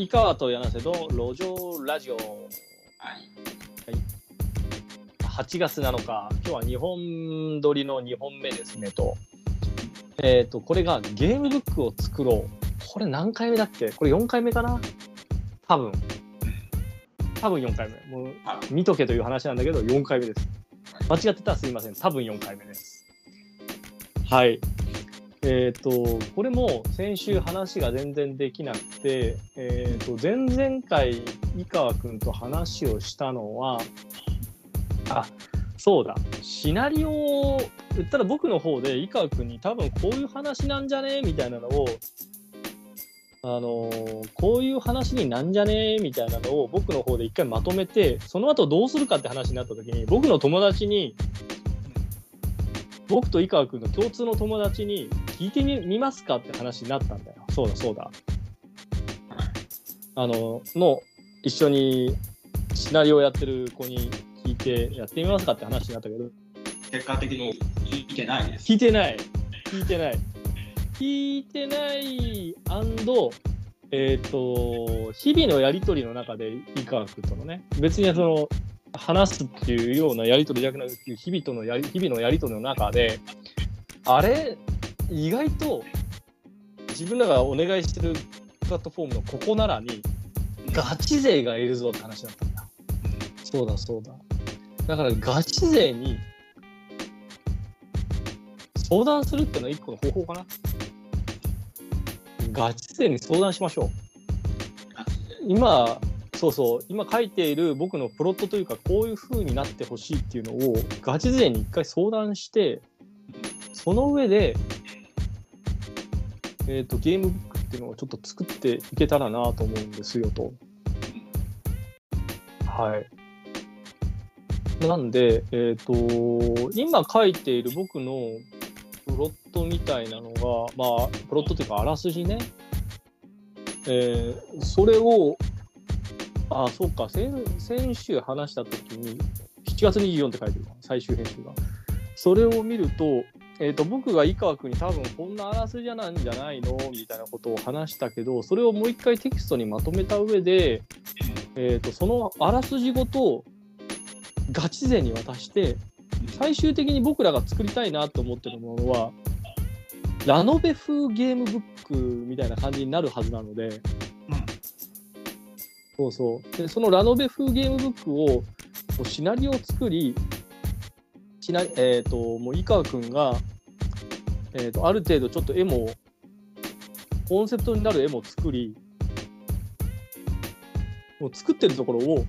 井川と柳瀬の路上ラジオ。はい。8月7日、今日は2本撮りの2本目ですねと。えっ、と、これがゲームブックを作ろう。これ何回目だっけ？これ4回目かな？多分。多分4回目。もうは見とけという話なんだけど、4回目です。間違ってたらすいません。多分4回目です。はい。えっ、と、これも先週話が全然できなくて、えっ、と、前々回、井川くんと話をしたのは、あ、そうだ。シナリオを言ったら僕の方で井川くんに多分こういう話なんじゃね？みたいなのを、あのーこういう話になんじゃね？みたいなのを僕の方で一回まとめて、その後どうするかって話になった時に、僕の友達に、僕と井川くんの共通の友達に聞いてみみますかって話になったんだよ。そうだそうだ。あの、の、一緒にシナリオをやってる子に聞いてやってみますかって話になったけど、結果的に聞いてないです。聞いてない。聞いてない。聞いてない、アンド、えっ、と、日々のやりとりの中で、井川君とのね、別にその、話すっていうようなやりとりじゃなくて、日々とのやり、日々のやりとりの中で、あれ、意外と、自分らがお願いしてるプラットフォームのここならに、ガチ勢がいるぞって話だったんだ。そうだそうだ。だからガチ勢に相談するっていうのは一個の方法かな。ガチ勢に相談しましょう。今、そうそう、今書いている僕のプロットというか、こういう風になってほしいっていうのをガチ勢に一回相談して、その上で、えっ、と、ゲームブックっていうのをちょっと作っていけたらなと思うんですよと。はい。なんで、えっ、と、今書いている僕のプロットみたいなのが、まあ、プロットというか、あらすじね。えーそれを、あ、そうか、先先週話したときに、7月24って書いてるわ最終編集が。それを見ると、えー、と僕が井川君に多分こんなあらすじなんじゃないのみたいなことを話したけどそれをもう一回テキストにまとめた上で、えー、とそのあらすじごとガチ勢に渡して最終的に僕らが作りたいなと思ってるものはラノベ風ゲームブックみたいな感じになるはずなので、そうそう。でそのラノベ風ゲームブックをこうシナリオを作りシナえー、ともう井川君が、えー、とある程度ちょっと絵もコンセプトになる絵も作りもう作ってるところを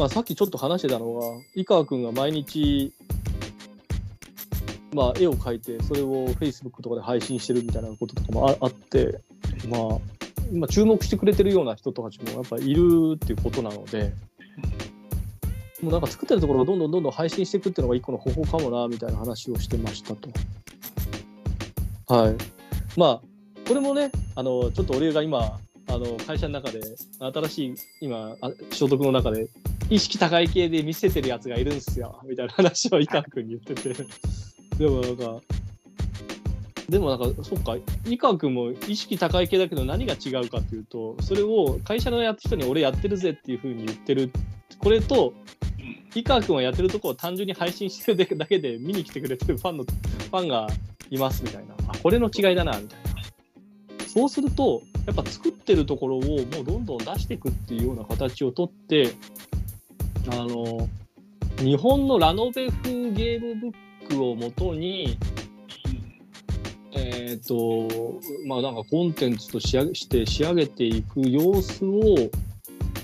まあ、さっきちょっと話してたのが井川君が毎日、まあ、絵を描いてそれを Facebook とかで配信してるみたいなこととかもああって、まあ、今注目してくれてるような人たちもやっぱいるっていうことなのでもうなんか作ってるところをどんどんどんどん配信していくっていうのが一個の方法かもなみたいな話をしてましたと。はい、まあこれもねあのちょっと俺が今あの会社の中で新しい今あ所属の中で意識高い系で見せてるやつがいるんすよみたいな話を井川君に言ってて。でもなんかでもなんかそっか井川君も意識高い系だけど何が違うかっていうとそれを会社のや人に俺やってるぜっていうふうに言ってる。これと井川君はやってるとこを単純に配信してるだけで見に来てくれてるファンのファンがいますみたいな。あこれの違いだなみたいな。そうするとやっぱ作ってるところをもうどんどん出していくっていうような形をとってあの日本のラノベ風ゲームブックをもとにえっ、とまあなんかコンテンツと仕上げして仕上げていく様子を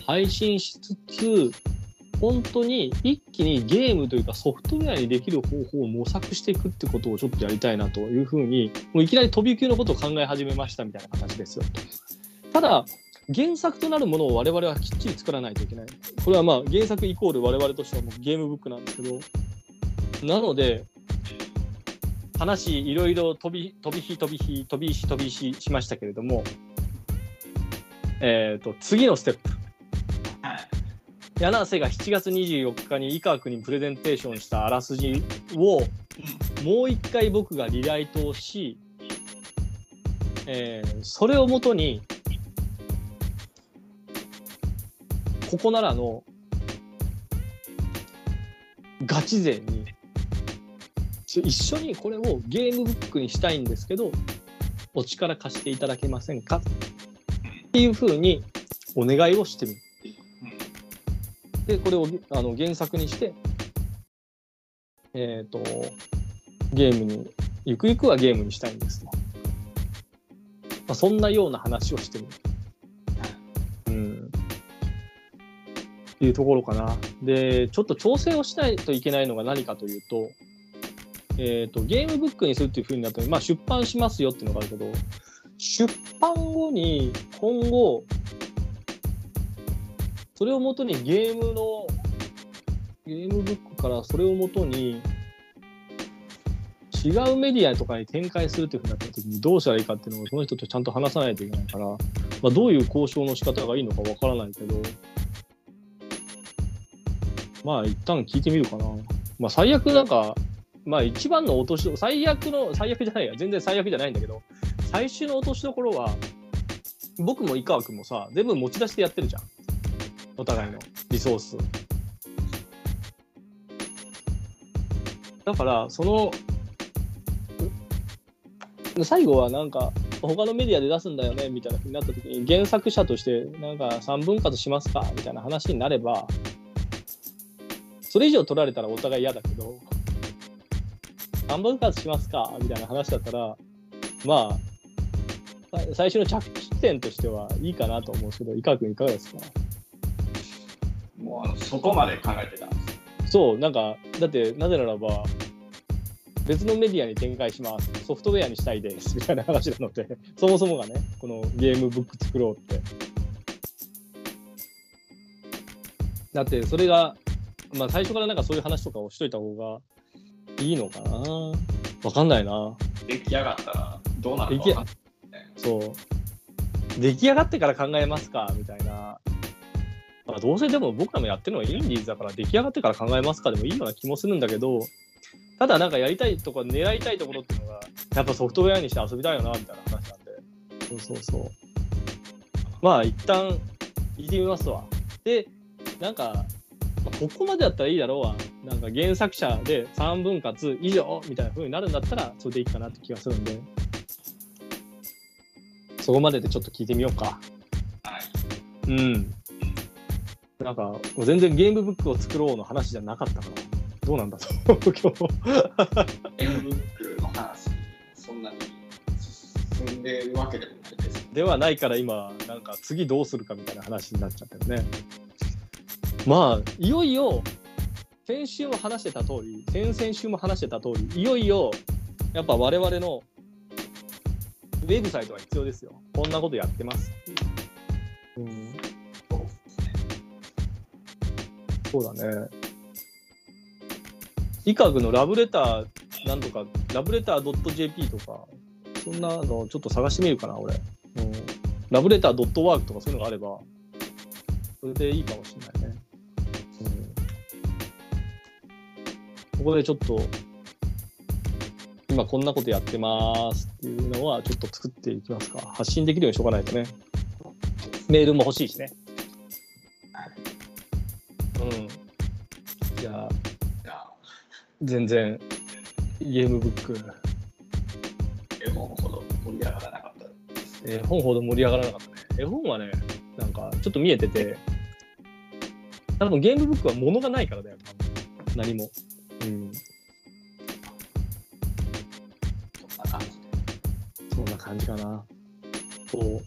配信しつつ本当に一気にゲームというかソフトウェアにできる方法を模索していくってことをちょっとやりたいなというふうにもういきなり飛び級のことを考え始めましたみたいな形ですよ。ただ原作となるものを我々はきっちり作らないといけない。これはまあ原作イコール我々としてはもうゲームブックなんですけどなので話いろいろ飛び飛び火飛び火飛び石飛び石しましたけれどもえっ、と次のステップ。柳瀬が7月24日に伊川君にプレゼンテーションしたあらすじをもう一回僕がリライトをし、えー、それをもとにここならのガチ勢に一緒にこれをゲームブックにしたいんですけどお力貸していただけませんか？っていうふうにお願いをしてみる。でこれをあの原作にしてえっ、とゲームにゆくゆくはゲームにしたいんですと。まあ、そんなような話をしてみる。うん。っていうところかな。で、ちょっと調整をしないといけないのが何かというと、えっ、と、ゲームブックにするっていうふうになったら、まあ出版しますよっていうのがあるけど、出版後に今後、それをもとにゲームの、ゲームブックからそれをもとに、違うメディアとかに展開するっていうふうになった時にどうしたらいいかっていうのをその人とちゃんと話さないといけないから、まあ、どういう交渉の仕方がいいのかわからないけどまあ一旦聞いてみるかな。まあ最悪なんかまあ一番の落としど最悪の最悪じゃないや全然最悪じゃないんだけど最終の落としどころは僕も井川君もさ全部持ち出してやってるじゃんお互いのリソース。だからその最後はなんか他のメディアで出すんだよねみたいな風になった時に原作者としてなんか3分割しますかみたいな話になればそれ以上取られたらお互い嫌だけど3分割しますかみたいな話だったらまあ最初の着地点としてはいいかなと思うんですけど井川君いかがですか？もうそこまで考えてたんです。そうなんかだってなぜならば別のメディアに展開します。ソフトウェアにしたいです。みたいな話なので そもそもがねこのゲームブック作ろうって。だってそれがまあ最初からなんかそういう話とかをしといた方がいいのかな。わかんないな。出来上がったらどうなるか分かそう。出来上がってから考えますかみたいなまあ、どうせでも僕らもやってるのはインディーズだから出来上がってから考えますかでもいいような気もするんだけどただなんかやりたいとか狙いたいところっていうのがやっぱソフトウェアにして遊びたいよなみたいな話なんで。そうそうそう。まあ一旦聞いてみますわ。でなんか、まあここまでだったらいいだろうわ。なんか原作者で3分割以上みたいな風になるんだったらそれでいいかなって気がするんで。そこまででちょっと聞いてみようか。はい。うんなんか全然ゲームブックを作ろうの話じゃなかったからどうなんだ？と今日ゲームブックの話、そんなに進んでるわけでもないです。ではないから今なんか次どうするかみたいな話になっちゃったよね。まあいよいよ先週も話してた通り先々週も話してた通りいよいよやっぱ我々のウェブサイトが必要ですよ。こんなことやってます。うん、そうだね。イカグのラブレターなんとかラブレター .jp とかそんなのちょっと探してみるかな俺。うん、ラブレター .work とかそういうのがあればそれでいいかもしれないね。うん、ここでちょっと今こんなことやってますっていうのはちょっと作っていきますか。発信できるようにしとかないとね。メールも欲しいしね。うん。じゃあ、じゃあ、全然ゲームブック、絵本ほど盛り上がらなかった。絵本ほど盛り上がらなかったね。絵本はね、なんかちょっと見えてて、多分ゲームブックは物がないからだよ、何も。うん。そんな感じで。そんな感じかな。そう。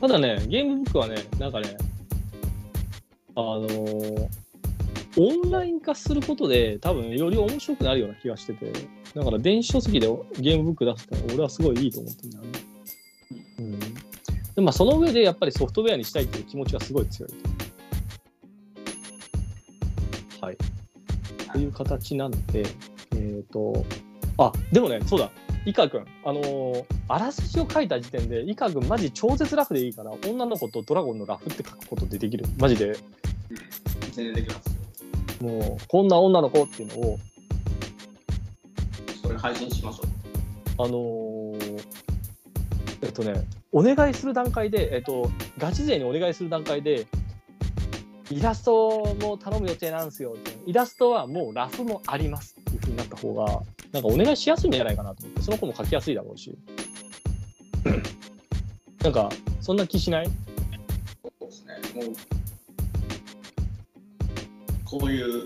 ただね、ゲームブックはね、なんかね、あのーオンライン化することで多分より面白くなるような気がしてて、だから電子書籍でゲームブック出すって俺はすごいいいと思ってるんだよね。うん。でまあその上でやっぱりソフトウェアにしたいっていう気持ちがすごい強い。はい。という形なので、えっ、と、あ、でもね、そうだ、イカ君、あのーあらすじを書いた時点で、イカ君マジ超絶ラフでいいから、女の子とドラゴンのラフって書くことでできる。マジで、全然できます。もう、こんな女の子っていうのを、それ配信しましょう。あのーえっとね、お願いする段階で、えっと、ガチ勢にお願いする段階で、イラストも頼む予定なんですよってイラストはもうラフもありますっていうふうになった方がなんかお願いしやすいんじゃないかなと思ってその子も書きやすいだろうし なんかそんな気しない？そうですね。もう、こういう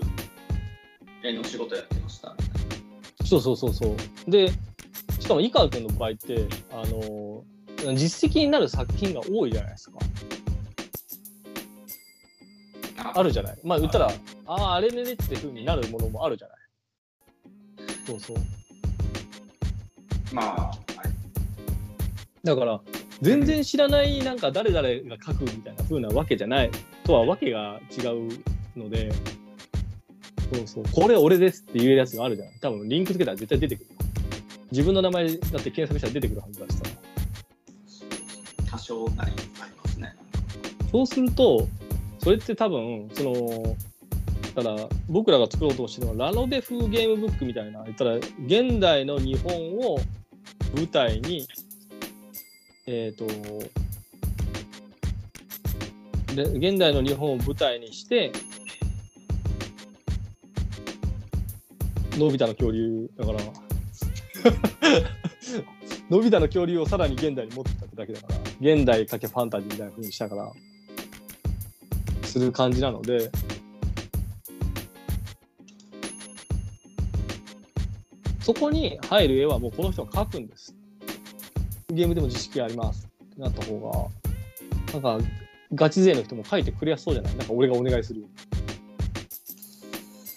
絵の仕事やってました。そうそうそうそう。でしかも井川君の場合ってあの実績になる作品が多いじゃないですか。あ。るじゃない。まあ言ったらあああれねねってふうになるものもあるじゃない。そうそう。まあ、はい。だから全然知らないなんか誰々が書くみたいな風なわけじゃない。とはわけが違うのでそうそうこれ俺ですって言えるやつがあるじゃない。多分リンクつけたら絶対出てくる。自分の名前だって検索したら出てくるはずだしさ。多少なりありますね。そうするとそれって多分そのだから僕らが作ろうとしてるのはラノベ風ゲームブックみたいな言ったら現代の日本を舞台にえっ、とで現代の日本を舞台にしてのび太の恐竜だから。のび太の恐竜をさらに現代に持ってきたってだけだから。現代かけファンタジーみたいな風にしたから。する感じなので。そこに入る絵はもうこの人が描くんです。ゲームでも知識ありますってなった方が。なんかガチ勢の人も描いてくれやすそうじゃない？なんか俺がお願いするよ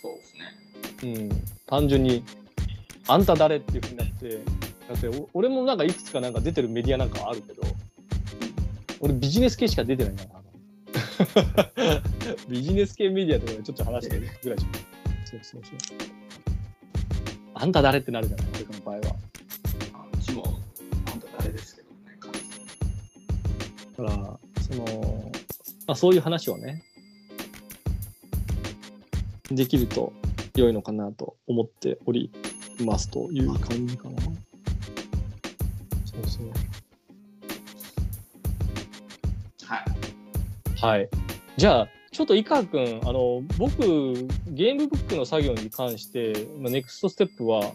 そうですね。うん、単純に「あんた誰?」っていうふうになってだってお俺もなんかいくつかなんか出てるメディアなんかはあるけど俺ビジネス系しか出てないから ビジネス系メディアとかでちょっと話してるぐらいじゃんそうそうそう。あんた誰ってなるじゃない俺の場合は。あうちも、あんた誰ですけどね、だからその、まあ、そういう話をねできると良いのかなと思っておりますという感じかな。そうそう。はい。はい。じゃあ、ちょっと井川君、あの、僕、ゲームブックの作業に関して、まあ、ネクストステップは、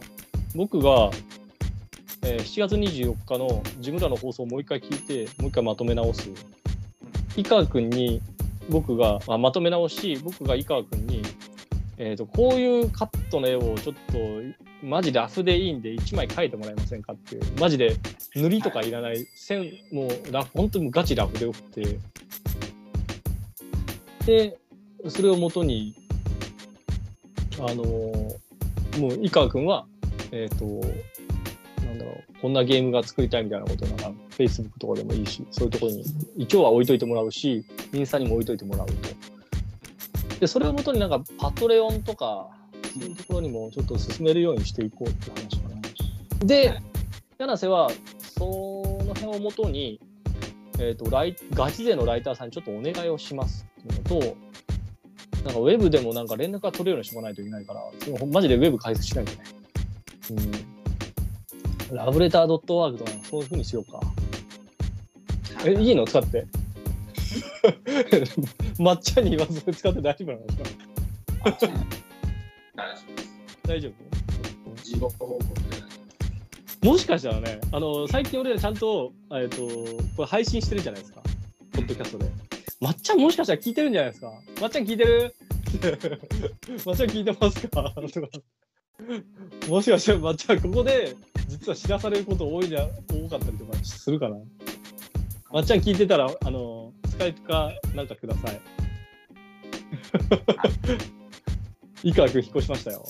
僕が、えー7月24日の自分らの放送をもう一回聞いて、もう一回まとめ直す。井川君に、僕が、まあ、まとめ直し、僕が井川君に、えー、とこういうカットの絵をちょっとマジラフでいいんで1枚描いてもらえませんかっていう。マジで塗りとかいらない。線もうラフ本当にガチラフでよくて。でそれをもとにあのもう井川君はえっ、となんだろうこんなゲームが作りたいみたいなことなら Facebook とかでもいいしそういうところに一応は置いといてもらうしインスタにも置いといてもらうと。でそれをもとになんかパトレオンとかそういうところにもちょっと進めるようにしていこうって話かな。で柳瀬はその辺をもとに、えー、とライガチ勢のライターさんにちょっとお願いをしますっていうのとなんかウェブでもなんか連絡が取れるようにしておかないといけないからそのマジでウェブ開設しないとね。うん、ラブレター .org とかそういうふうにしようか。えいいの？使って。抹茶に言わず使って大丈夫なのかあ大丈夫です。大丈夫？事後報告で。もしかしたらね、あの最近俺らちゃんと,、えっとこれ配信してるじゃないですか、ポッドキャストで。まっちゃんもしかしたら聞いてるんじゃないですか？まっちゃん聞いてる？まっちゃん聞いてますか？とか。もしかしたらまっちゃんここで実は知らされること多いじゃ多かったりとかするかな。まっちゃん聞いてたら、あのスカイプかなんかください。井川君引っ越しましたよ。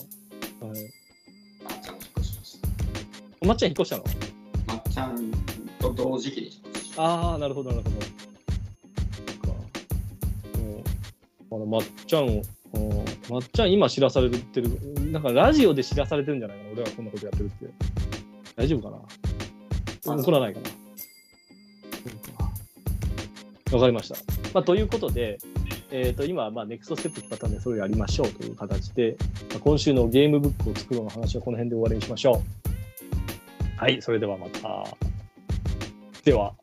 はい、まっちゃん引っ越しました。まっちゃん引っ越したの？まっちゃんと同時期に引っ越し。ああ、なるほど、なるほど。あの、まっちゃんを、うんまっちゃん今知らされてる、なんかラジオで知らされてるんじゃないかな、俺はこんなことやってるって。大丈夫かな？あ怒らないかな？わかりました。まあ、ということで、えー、と今まあネクストステップだったんでそれをやりましょうという形で、まあ今週のゲームブックを作ろうの話はこの辺で終わりにしましょう。はい、それではまた。では。